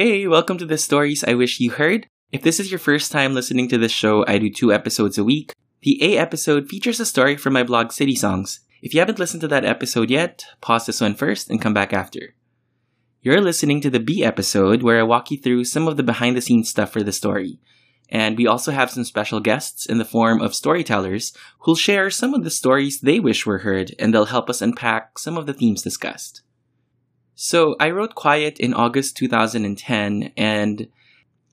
Hey, welcome to the stories I wish you heard. If this is your first time listening to this show, I do two episodes a week. The A episode features a story from my blog City Songs. If you haven't listened to that episode yet, pause this one first and come back after. You're listening to the B episode where I walk you through some of the behind the scenes stuff for the story. And we also have some special guests in the form of storytellers who'll share some of the stories they wish were heard and they'll help us unpack some of the themes discussed. So I wrote Quiet in August 2010 and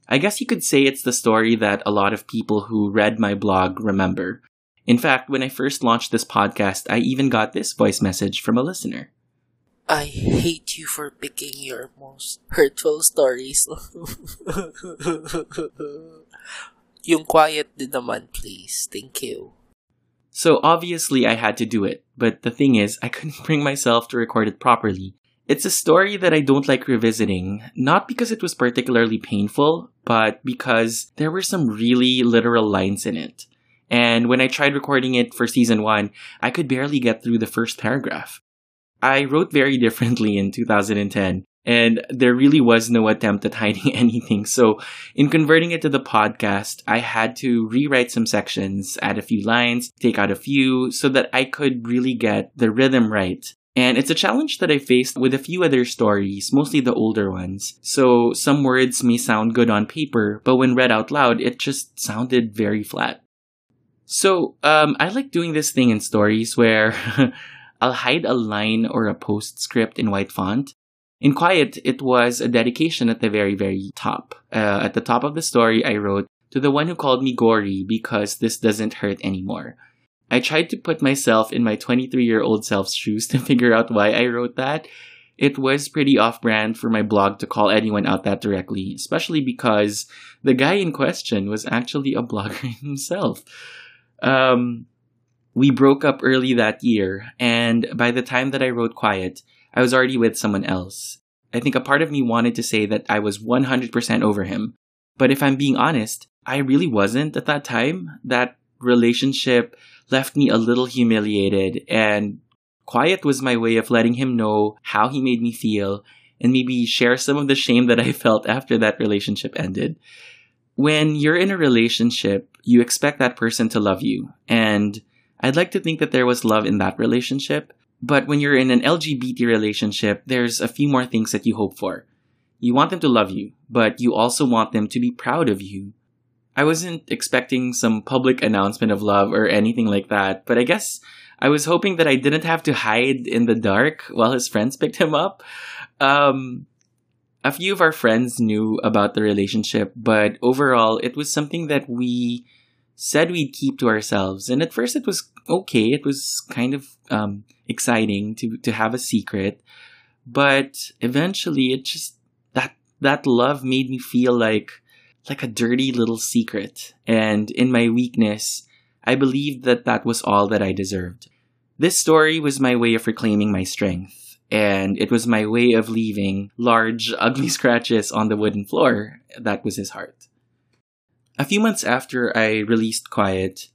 I guess you could say it's the story that a lot of people who read my blog remember. In fact, when I first launched this podcast, I even got this voice message from a listener. I hate you for picking your most hurtful stories. Yung quiet din naman, please. Thank you. So obviously I had to do it, but the thing is, I couldn't bring myself to record it properly. It's a story that I don't like revisiting, not because it was particularly painful, but because there were some really literal lines in it. And when I tried recording it for season one, I could barely get through the first paragraph. I wrote very differently in 2010, and there really was no attempt at hiding anything. So, in converting it to the podcast, I had to rewrite some sections, add a few lines, take out a few, so that I could really get the rhythm right and it's a challenge that I faced with a few other stories, mostly the older ones. So some words may sound good on paper, but when read out loud, it just sounded very flat. So um, I like doing this thing in stories where I'll hide a line or a postscript in white font. In Quiet, it was a dedication at the very, very top. Uh, at the top of the story, I wrote, To the one who called me gory because this doesn't hurt anymore. I tried to put myself in my 23 year old self's shoes to figure out why I wrote that. It was pretty off brand for my blog to call anyone out that directly, especially because the guy in question was actually a blogger himself. Um, we broke up early that year, and by the time that I wrote Quiet, I was already with someone else. I think a part of me wanted to say that I was 100% over him. But if I'm being honest, I really wasn't at that time. That relationship left me a little humiliated and quiet was my way of letting him know how he made me feel and maybe share some of the shame that I felt after that relationship ended. When you're in a relationship, you expect that person to love you. And I'd like to think that there was love in that relationship. But when you're in an LGBT relationship, there's a few more things that you hope for. You want them to love you, but you also want them to be proud of you. I wasn't expecting some public announcement of love or anything like that, but I guess I was hoping that I didn't have to hide in the dark while his friends picked him up. Um, a few of our friends knew about the relationship, but overall, it was something that we said we'd keep to ourselves. And at first, it was okay. It was kind of um, exciting to to have a secret, but eventually, it just that that love made me feel like like a dirty little secret, and in my weakness, I believed that that was all that I deserved. This story was my way of reclaiming my strength, and it was my way of leaving large, ugly scratches on the wooden floor. That was his heart. A few months after I released Quiet,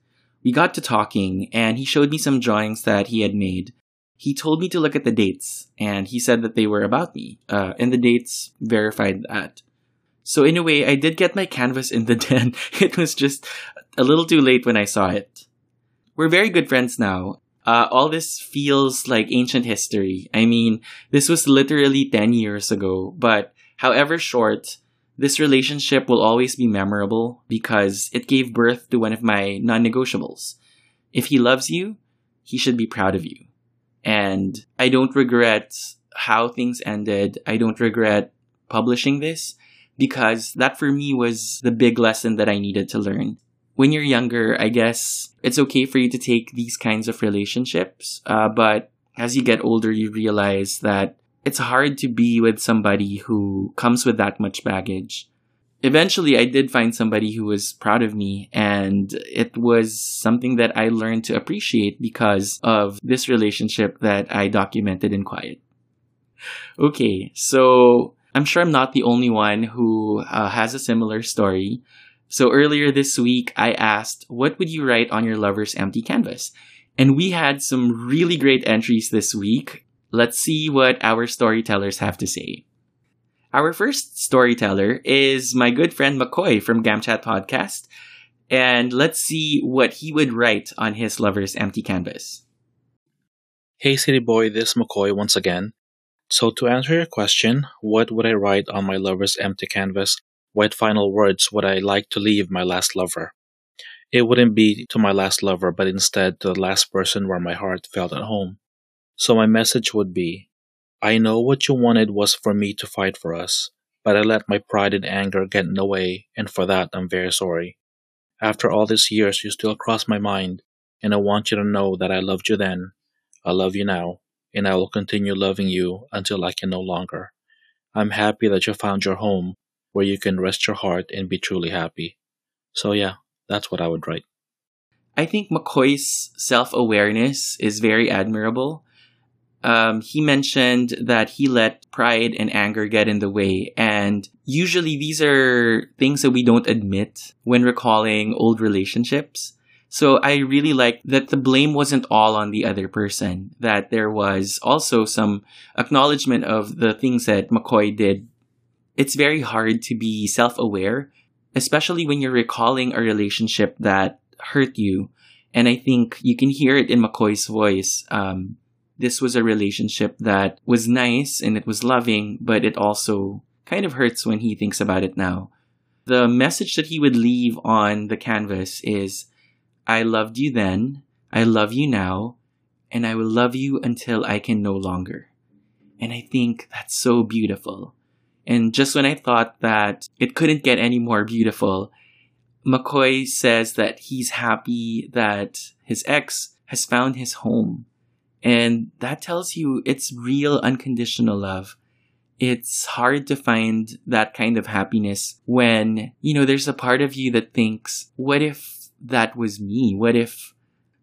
we got to talking, and he showed me some drawings that he had made. He told me to look at the dates, and he said that they were about me, uh, and the dates verified that. So in a way, I did get my canvas in the den. It was just a little too late when I saw it. We're very good friends now. Uh, all this feels like ancient history. I mean, this was literally 10 years ago, but however short, this relationship will always be memorable because it gave birth to one of my non negotiables. If he loves you, he should be proud of you. And I don't regret how things ended. I don't regret publishing this because that for me was the big lesson that I needed to learn. When you're younger, I guess it's okay for you to take these kinds of relationships, uh, but as you get older, you realize that it's hard to be with somebody who comes with that much baggage. Eventually, I did find somebody who was proud of me, and it was something that I learned to appreciate because of this relationship that I documented in quiet. Okay, so I'm sure I'm not the only one who uh, has a similar story. So earlier this week, I asked, what would you write on your lover's empty canvas? And we had some really great entries this week. Let's see what our storytellers have to say. Our first storyteller is my good friend Makoy from Gamchat Podcast. And let's see what he would write on his lover's empty canvas. Hey, City Buoy, this is Makoy once again. So, to answer your question, what would I write on my lover's empty canvas? What final words would I like to leave my last lover? It wouldn't be to my last lover, but instead to the last person where my heart felt at home. So, my message would be I know what you wanted was for me to fight for us, but I let my pride and anger get in the way, and for that I'm very sorry. After all these years, you still cross my mind, and I want you to know that I loved you then, I love you now, and I will continue loving you until I can no longer. I'm happy that you found your home where you can rest your heart and be truly happy. So, yeah, that's what I would write. I think Makoy's self awareness is very admirable um, he mentioned that he let pride and anger get in the way. And usually these are things that we don't admit when recalling old relationships. So I really like that the blame wasn't all on the other person, that there was also some acknowledgement of the things that Makoy did. It's very hard to be self aware, especially when you're recalling a relationship that hurt you. And I think you can hear it in Makoy's voice. Um, this was a relationship that was nice and it was loving, but it also kind of hurts when he thinks about it now. The message that he would leave on the canvas is I loved you then, I love you now, and I will love you until I can no longer. And I think that's so beautiful. And just when I thought that it couldn't get any more beautiful, Makoy says that he's happy that his ex has found his home and that tells you it's real unconditional love. It's hard to find that kind of happiness when, you know, there's a part of you that thinks, what if that was me? What if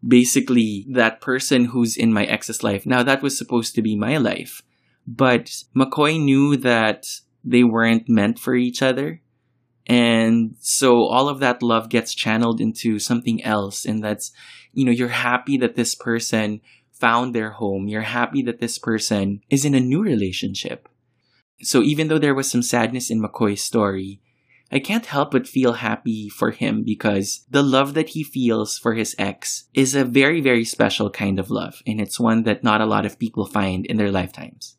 basically that person who's in my ex's life, now that was supposed to be my life. But Makoy knew that they weren't meant for each other. And so all of that love gets channeled into something else. And that's, you know, you're happy that this person found their home. You're happy that this person is in a new relationship. So even though there was some sadness in Makoy's story, I can't help but feel happy for him because the love that he feels for his ex is a very, very special kind of love, and it's one that not a lot of people find in their lifetimes.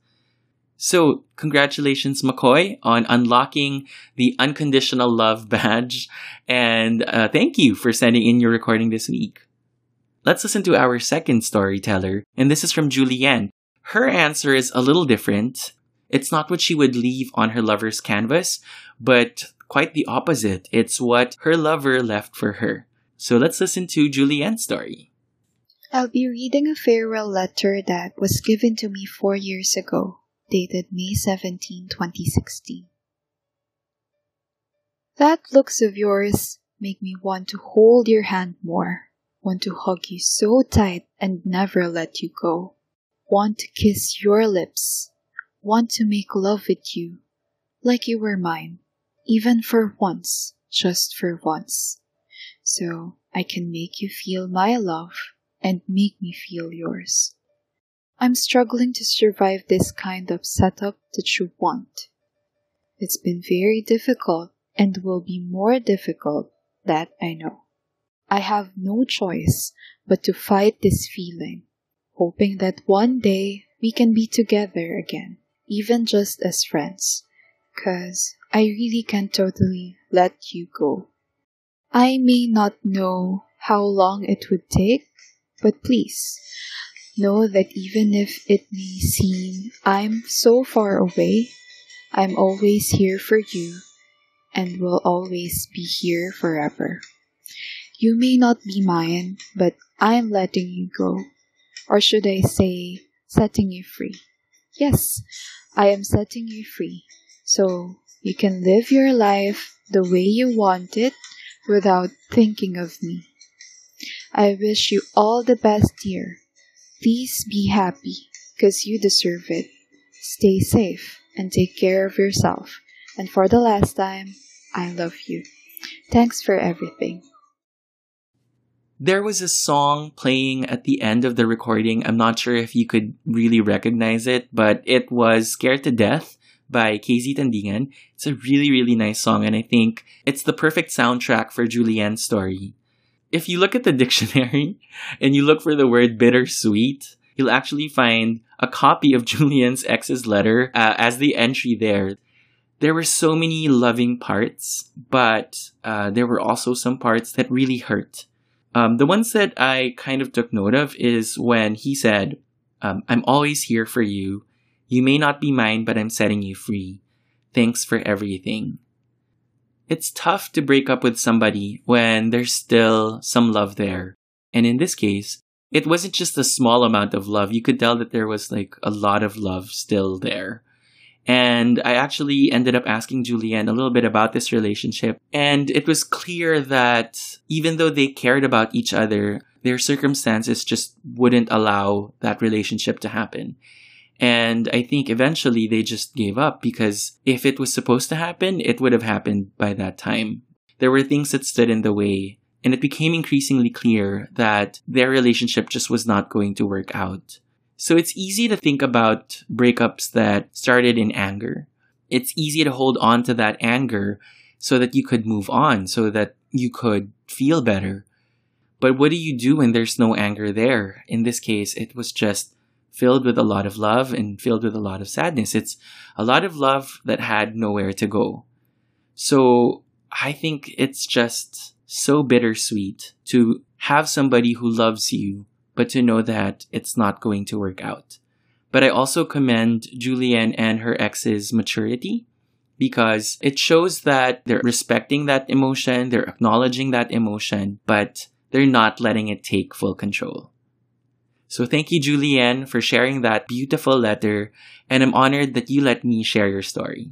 So, congratulations, Makoy, on unlocking the unconditional love badge, and uh, thank you for sending in your recording this week. Let's listen to our second storyteller, and this is from Jullienne. Her answer is a little different. It's not what she would leave on her lover's canvas, but quite the opposite. It's what her lover left for her. So let's listen to Jullienne's story. I'll be reading a farewell letter that was given to me four years ago, dated May 17, 2016. That looks of yours make me want to hold your hand more want to hug you so tight and never let you go, want to kiss your lips, want to make love with you like you were mine, even for once, just for once, so I can make you feel my love and make me feel yours. I'm struggling to survive this kind of setup that you want. It's been very difficult and will be more difficult, that I know. I have no choice but to fight this feeling, hoping that one day we can be together again, even just as friends, cause I really can't totally let you go. I may not know how long it would take, but please know that even if it may seem I'm so far away, I'm always here for you and will always be here forever. You may not be mine, but I'm letting you go. Or should I say, setting you free? Yes, I am setting you free. So you can live your life the way you want it without thinking of me. I wish you all the best, dear. Please be happy, because you deserve it. Stay safe and take care of yourself. And for the last time, I love you. Thanks for everything. There was a song playing at the end of the recording. I'm not sure if you could really recognize it, but it was Scared to Death by KZ Tandingan. It's a really, really nice song, and I think it's the perfect soundtrack for Jullienne's story. If you look at the dictionary and you look for the word bittersweet, you'll actually find a copy of Jullienne's ex's letter uh, as the entry there. There were so many loving parts, but uh, there were also some parts that really hurt. Um, the ones that I kind of took note of is when he said, um, I'm always here for you. You may not be mine, but I'm setting you free. Thanks for everything. It's tough to break up with somebody when there's still some love there. And in this case, it wasn't just a small amount of love. You could tell that there was like a lot of love still there. And I actually ended up asking Jullienne a little bit about this relationship. And it was clear that even though they cared about each other, their circumstances just wouldn't allow that relationship to happen. And I think eventually they just gave up because if it was supposed to happen, it would have happened by that time. There were things that stood in the way, and it became increasingly clear that their relationship just was not going to work out. So it's easy to think about breakups that started in anger. It's easy to hold on to that anger so that you could move on, so that you could feel better. But what do you do when there's no anger there? In this case, it was just filled with a lot of love and filled with a lot of sadness. It's a lot of love that had nowhere to go. So I think it's just so bittersweet to have somebody who loves you, but to know that it's not going to work out. But I also commend Jullienne and her ex's maturity because it shows that they're respecting that emotion, they're acknowledging that emotion, but they're not letting it take full control. So thank you, Jullienne, for sharing that beautiful letter, and I'm honored that you let me share your story.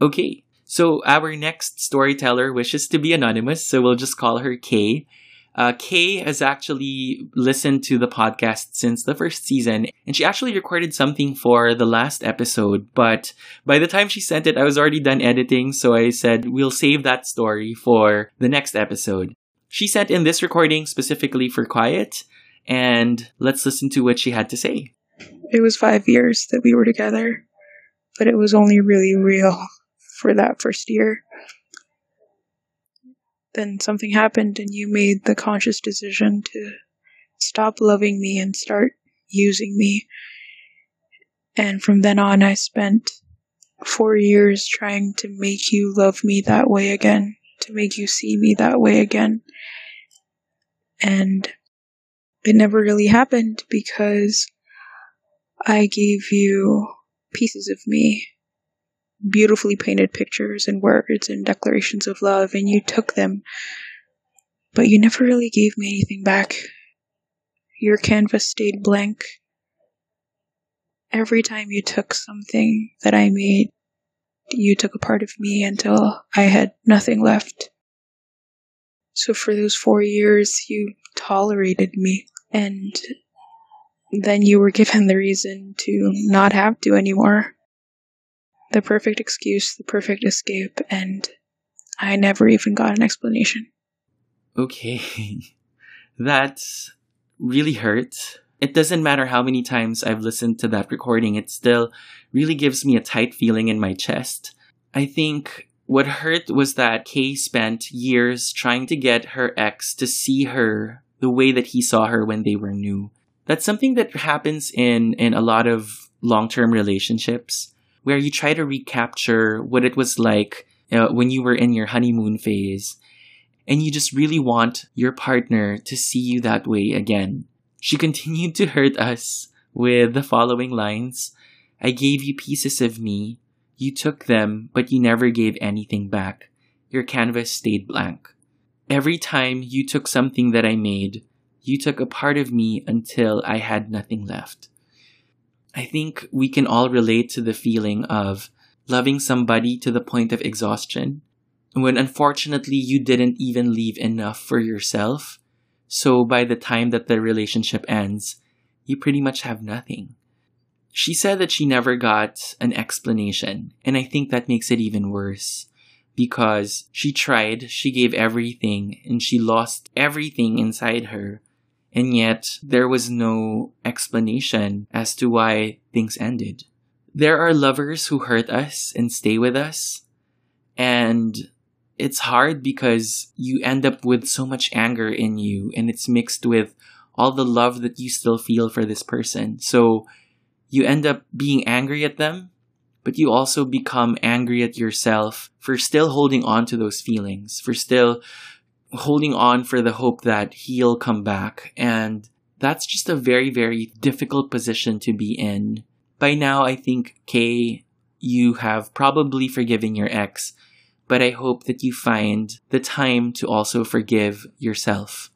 Okay, so our next storyteller wishes to be anonymous, so we'll just call her Kay. Uh, Kay has actually listened to the podcast since the first season, and she actually recorded something for the last episode. But by the time she sent it, I was already done editing, so I said we'll save that story for the next episode. She sent in this recording specifically for Quiet, and let's listen to what she had to say. It was five years that we were together, but it was only really real for that first year. Then something happened, and you made the conscious decision to stop loving me and start using me. And from then on, I spent four years trying to make you love me that way again to make you see me that way again. And it never really happened because I gave you pieces of me, beautifully painted pictures and words and declarations of love, and you took them, but you never really gave me anything back. Your canvas stayed blank. Every time you took something that I made, you took a part of me until I had nothing left. So for those four years, you tolerated me, and then you were given the reason to not have to anymore. The perfect excuse, the perfect escape, and I never even got an explanation. Okay. that really hurts. It doesn't matter how many times I've listened to that recording, it still really gives me a tight feeling in my chest. I think what hurt was that Kay spent years trying to get her ex to see her the way that he saw her when they were new. That's something that happens in, in a lot of long term relationships where you try to recapture what it was like uh, when you were in your honeymoon phase and you just really want your partner to see you that way again. She continued to hurt us with the following lines I gave you pieces of me. You took them, but you never gave anything back. Your canvas stayed blank. Every time you took something that I made, you took a part of me until I had nothing left. I think we can all relate to the feeling of loving somebody to the point of exhaustion when unfortunately you didn't even leave enough for yourself so by the time that the relationship ends, you pretty much have nothing. She said that she never got an explanation, and I think that makes it even worse. Because she tried, she gave everything, and she lost everything inside her, and yet there was no explanation as to why things ended. there are lovers who hurt us and stay with us. And it's hard because you end up with so much anger in you and it's mixed with all the love that you still feel for this person. So you end up being angry at them, but you also become angry at yourself for still holding on to those feelings, for still holding on for the hope that he'll come back. And that's just a very, very difficult position to be in. By now, I think, Kay, you have probably forgiven your ex, but I hope that you find the time to also forgive yourself.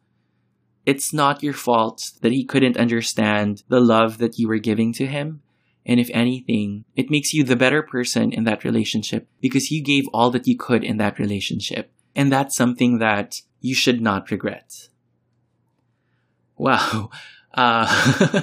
It's not your fault that he couldn't understand the love that you were giving to him. And if anything, it makes you the better person in that relationship because you gave all that you could in that relationship. And that's something that you should not regret. Wow. Uh,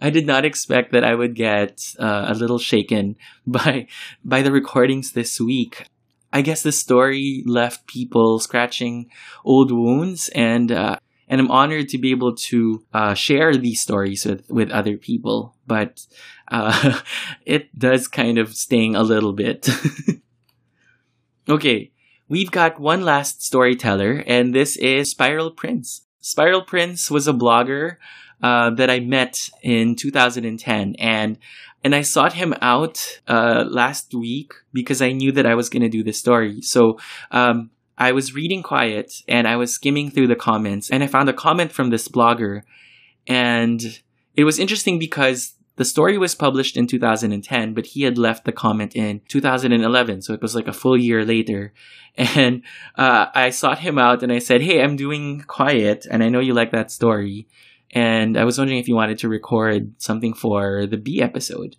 I did not expect that I would get uh, a little shaken by by the recordings this week. I guess the story left people scratching old wounds, and uh, and I'm honored to be able to uh, share these stories with with other people. But uh, it does kind of sting a little bit. okay, we've got one last storyteller, and this is Spiral Prince. Spiral Prince was a blogger uh, that I met in 2010, and and I sought him out uh, last week because I knew that I was going to do this story. So um, I was reading quiet and I was skimming through the comments, and I found a comment from this blogger, and it was interesting because the story was published in 2010, but he had left the comment in 2011. So it was like a full year later. And uh, I sought him out and I said, Hey, I'm doing quiet. And I know you like that story. And I was wondering if you wanted to record something for the B episode.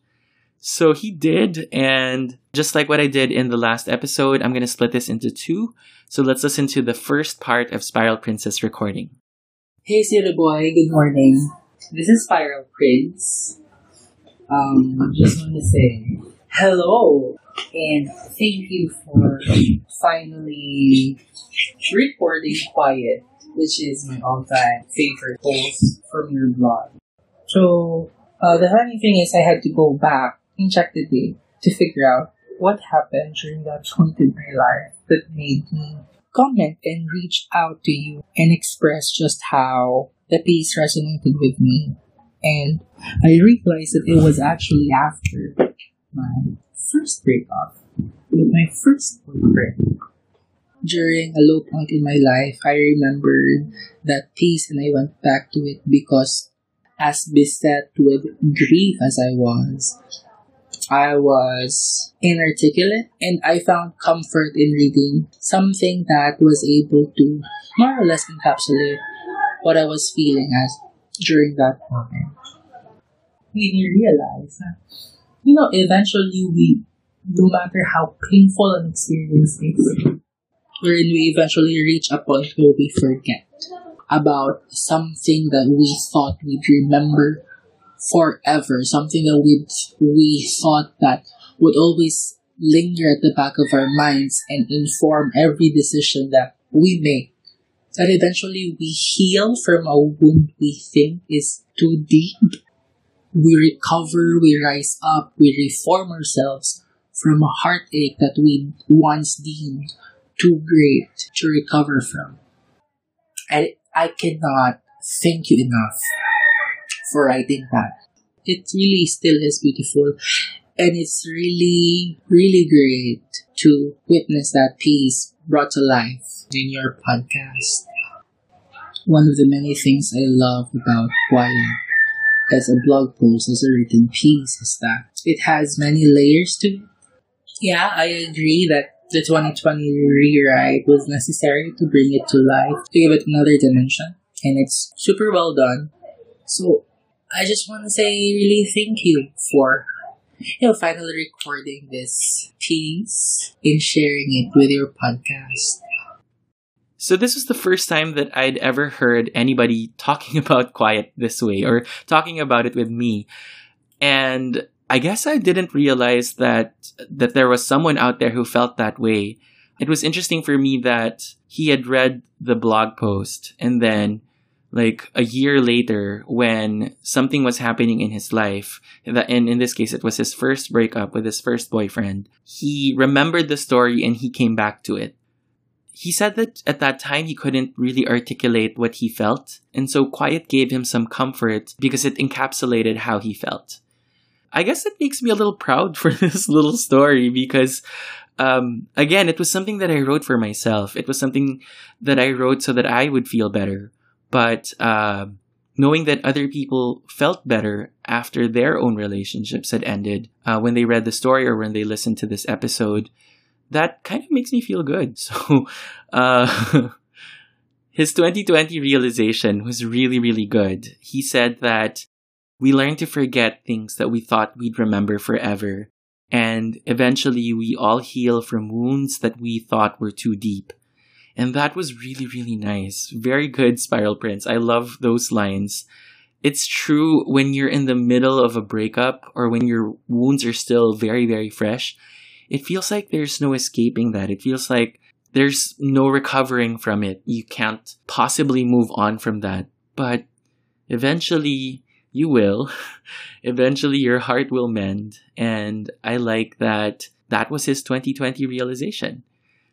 So he did. And just like what I did in the last episode, I'm going to split this into two. So let's listen to the first part of Spiral Prince's recording. Hey, Zero Boy, good morning. This is Spiral Prince. Um, just want to say hello and thank you for finally recording Quiet, which is my all-time favorite post from your blog. So, uh, the funny thing is I had to go back and check the date to figure out what happened during that point in my life that made me comment and reach out to you and express just how the piece resonated with me and I realized that it was actually after my first breakup with my first boyfriend. During a low point in my life, I remembered that piece and I went back to it because, as beset with grief as I was, I was inarticulate and I found comfort in reading something that was able to more or less encapsulate what I was feeling as during that moment. Made me realize that, you know, eventually we, no matter how painful an experience is, wherein we eventually reach a point where we forget about something that we thought we'd remember forever, something that we we thought that would always linger at the back of our minds and inform every decision that we make that eventually we heal from a wound we think is too deep. We recover, we rise up, we reform ourselves from a heartache that we once deemed too great to recover from. I, I cannot thank you enough for writing that. It really still is beautiful and it's really, really great to witness that piece brought to life in your podcast. One of the many things I love about Quiet as a blog post, as a written piece, is that it has many layers to it. Yeah, I agree that the 2020 rewrite was necessary to bring it to life, to give it another dimension, and it's super well done. So, I just want to say really thank you for you know, finally recording this piece and sharing it with your podcast. So this was the first time that I'd ever heard anybody talking about quiet this way or talking about it with me. And I guess I didn't realize that that there was someone out there who felt that way. It was interesting for me that he had read the blog post and then like a year later when something was happening in his life that and in this case it was his first breakup with his first boyfriend he remembered the story and he came back to it he said that at that time he couldn't really articulate what he felt and so quiet gave him some comfort because it encapsulated how he felt i guess it makes me a little proud for this little story because um, again, it was something that I wrote for myself. It was something that I wrote so that I would feel better. But uh, knowing that other people felt better after their own relationships had ended uh, when they read the story or when they listened to this episode, that kind of makes me feel good. So, uh, his 2020 realization was really, really good. He said that we learn to forget things that we thought we'd remember forever. And eventually we all heal from wounds that we thought were too deep. And that was really, really nice. Very good, Spiral Prince. I love those lines. It's true when you're in the middle of a breakup or when your wounds are still very, very fresh. It feels like there's no escaping that. It feels like there's no recovering from it. You can't possibly move on from that. But eventually, you will. eventually, your heart will mend. And I like that that was his 2020 realization.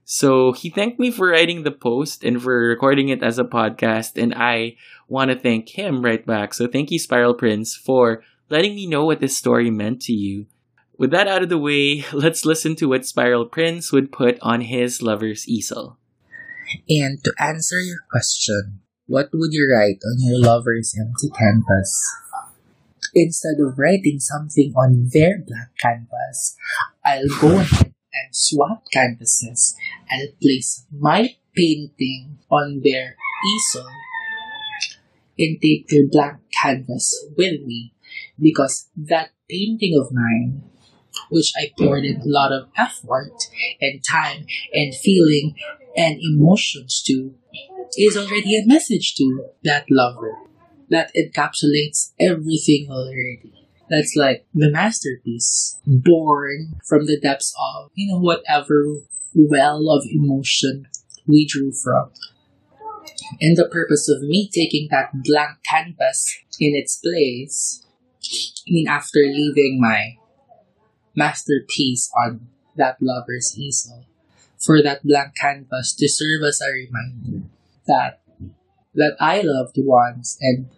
So he thanked me for writing the post and for recording it as a podcast, and I want to thank him right back. So thank you, Spiral Prince, for letting me know what this story meant to you. With that out of the way, let's listen to what Spiral Prince would put on his lover's easel. And to answer your question, what would you write on your lover's empty canvas? Instead of writing something on their black canvas, I'll go ahead and swap canvases I'll place my painting on their easel and take their blank canvas with me because that painting of mine which I poured in a lot of effort and time and feeling and emotions to is already a message to that lover that encapsulates everything already that's like the masterpiece born from the depths of, you know, whatever well of emotion we drew from. And the purpose of me taking that blank canvas in its place, I mean, after leaving my masterpiece on that lover's easel, for that blank canvas to serve as a reminder that that I loved once and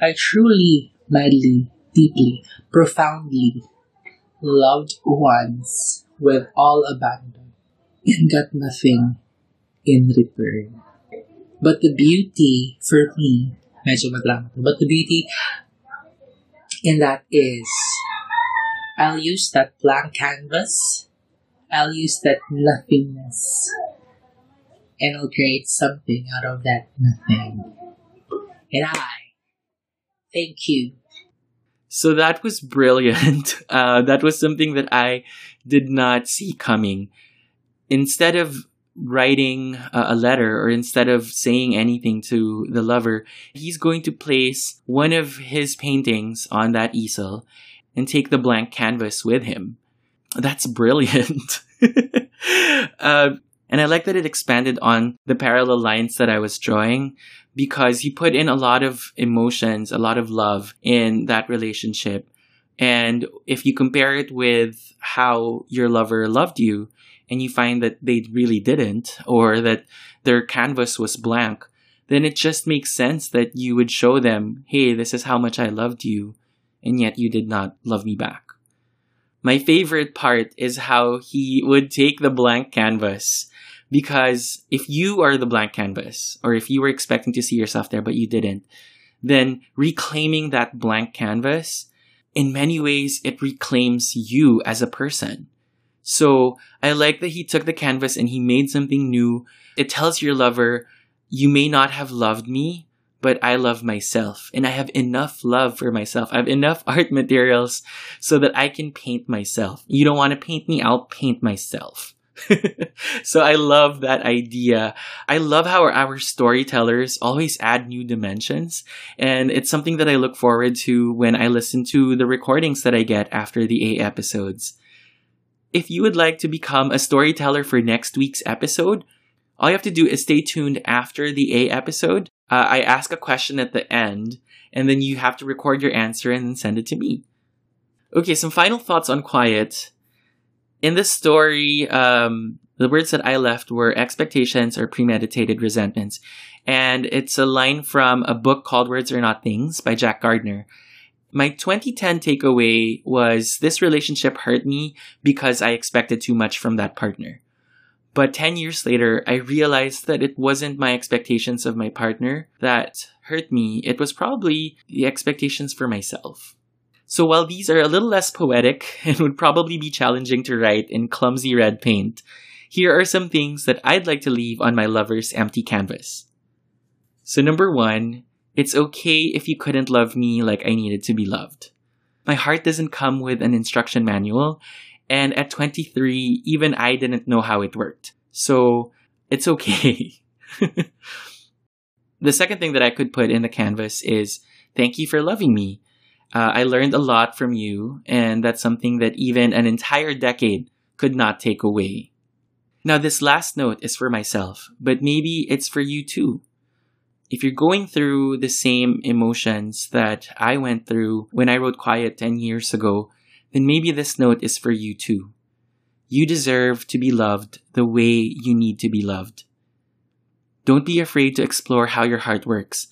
I truly, madly deeply, profoundly loved once with all abandon and got nothing in return. But the beauty for me, medyo maglamat, but the beauty in that is I'll use that blank canvas, I'll use that nothingness, and I'll create something out of that nothing. And I thank you so that was brilliant. Uh, that was something that I did not see coming. Instead of writing a letter or instead of saying anything to the lover, he's going to place one of his paintings on that easel and take the blank canvas with him. That's brilliant. uh, and I like that it expanded on the parallel lines that I was drawing because he put in a lot of emotions, a lot of love in that relationship. And if you compare it with how your lover loved you and you find that they really didn't or that their canvas was blank, then it just makes sense that you would show them, hey, this is how much I loved you, and yet you did not love me back. My favorite part is how he would take the blank canvas because if you are the blank canvas, or if you were expecting to see yourself there but you didn't, then reclaiming that blank canvas, in many ways, it reclaims you as a person. So I like that he took the canvas and he made something new. It tells your lover, you may not have loved me, but I love myself and I have enough love for myself. I have enough art materials so that I can paint myself. You don't want to paint me, I'll paint myself. so I love that idea. I love how our, storytellers always add new dimensions. And it's something that I look forward to when I listen to the recordings that I get after the A episodes. If you would like to become a storyteller for next week's episode, all you have to do is stay tuned after the A episode Uh, I ask a question at the end, and then you have to record your answer and then send it to me. Okay, some final thoughts on quiet. In this story, um, the words that I left were expectations or premeditated resentments. And it's a line from a book called Words Are Not Things by Jack Gardner. My 2010 takeaway was this relationship hurt me because I expected too much from that partner. But 10 years later, I realized that it wasn't my expectations of my partner that hurt me. It was probably the expectations for myself. So while these are a little less poetic and would probably be challenging to write in clumsy red paint, here are some things that I'd like to leave on my lover's empty canvas. So number one, it's okay if you couldn't love me like I needed to be loved. My heart doesn't come with an instruction manual, and at 23, even I didn't know how it worked. So it's okay. the second thing that I could put in the canvas is thank you for loving me. Uh, I learned a lot from you, and that's something that even an entire decade could not take away. Now, this last note is for myself, but maybe it's for you too. If you're going through the same emotions that I went through when I wrote Quiet 10 years ago, then maybe this note is for you too. You deserve to be loved the way you need to be loved. Don't be afraid to explore how your heart works.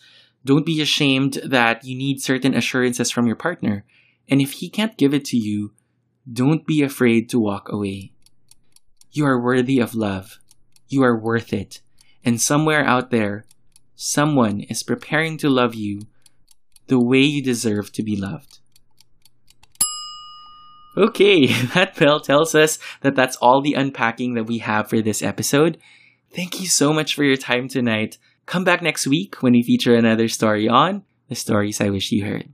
Don't be ashamed that you need certain assurances from your partner. And if he can't give it to you, don't be afraid to walk away. You are worthy of love. You are worth it. And somewhere out there, someone is preparing to love you the way you deserve to be loved. Okay, that bell tells us that that's all the unpacking that we have for this episode. Thank you so much for your time tonight. Come back next week when we feature another story on The Stories I Wish You Heard.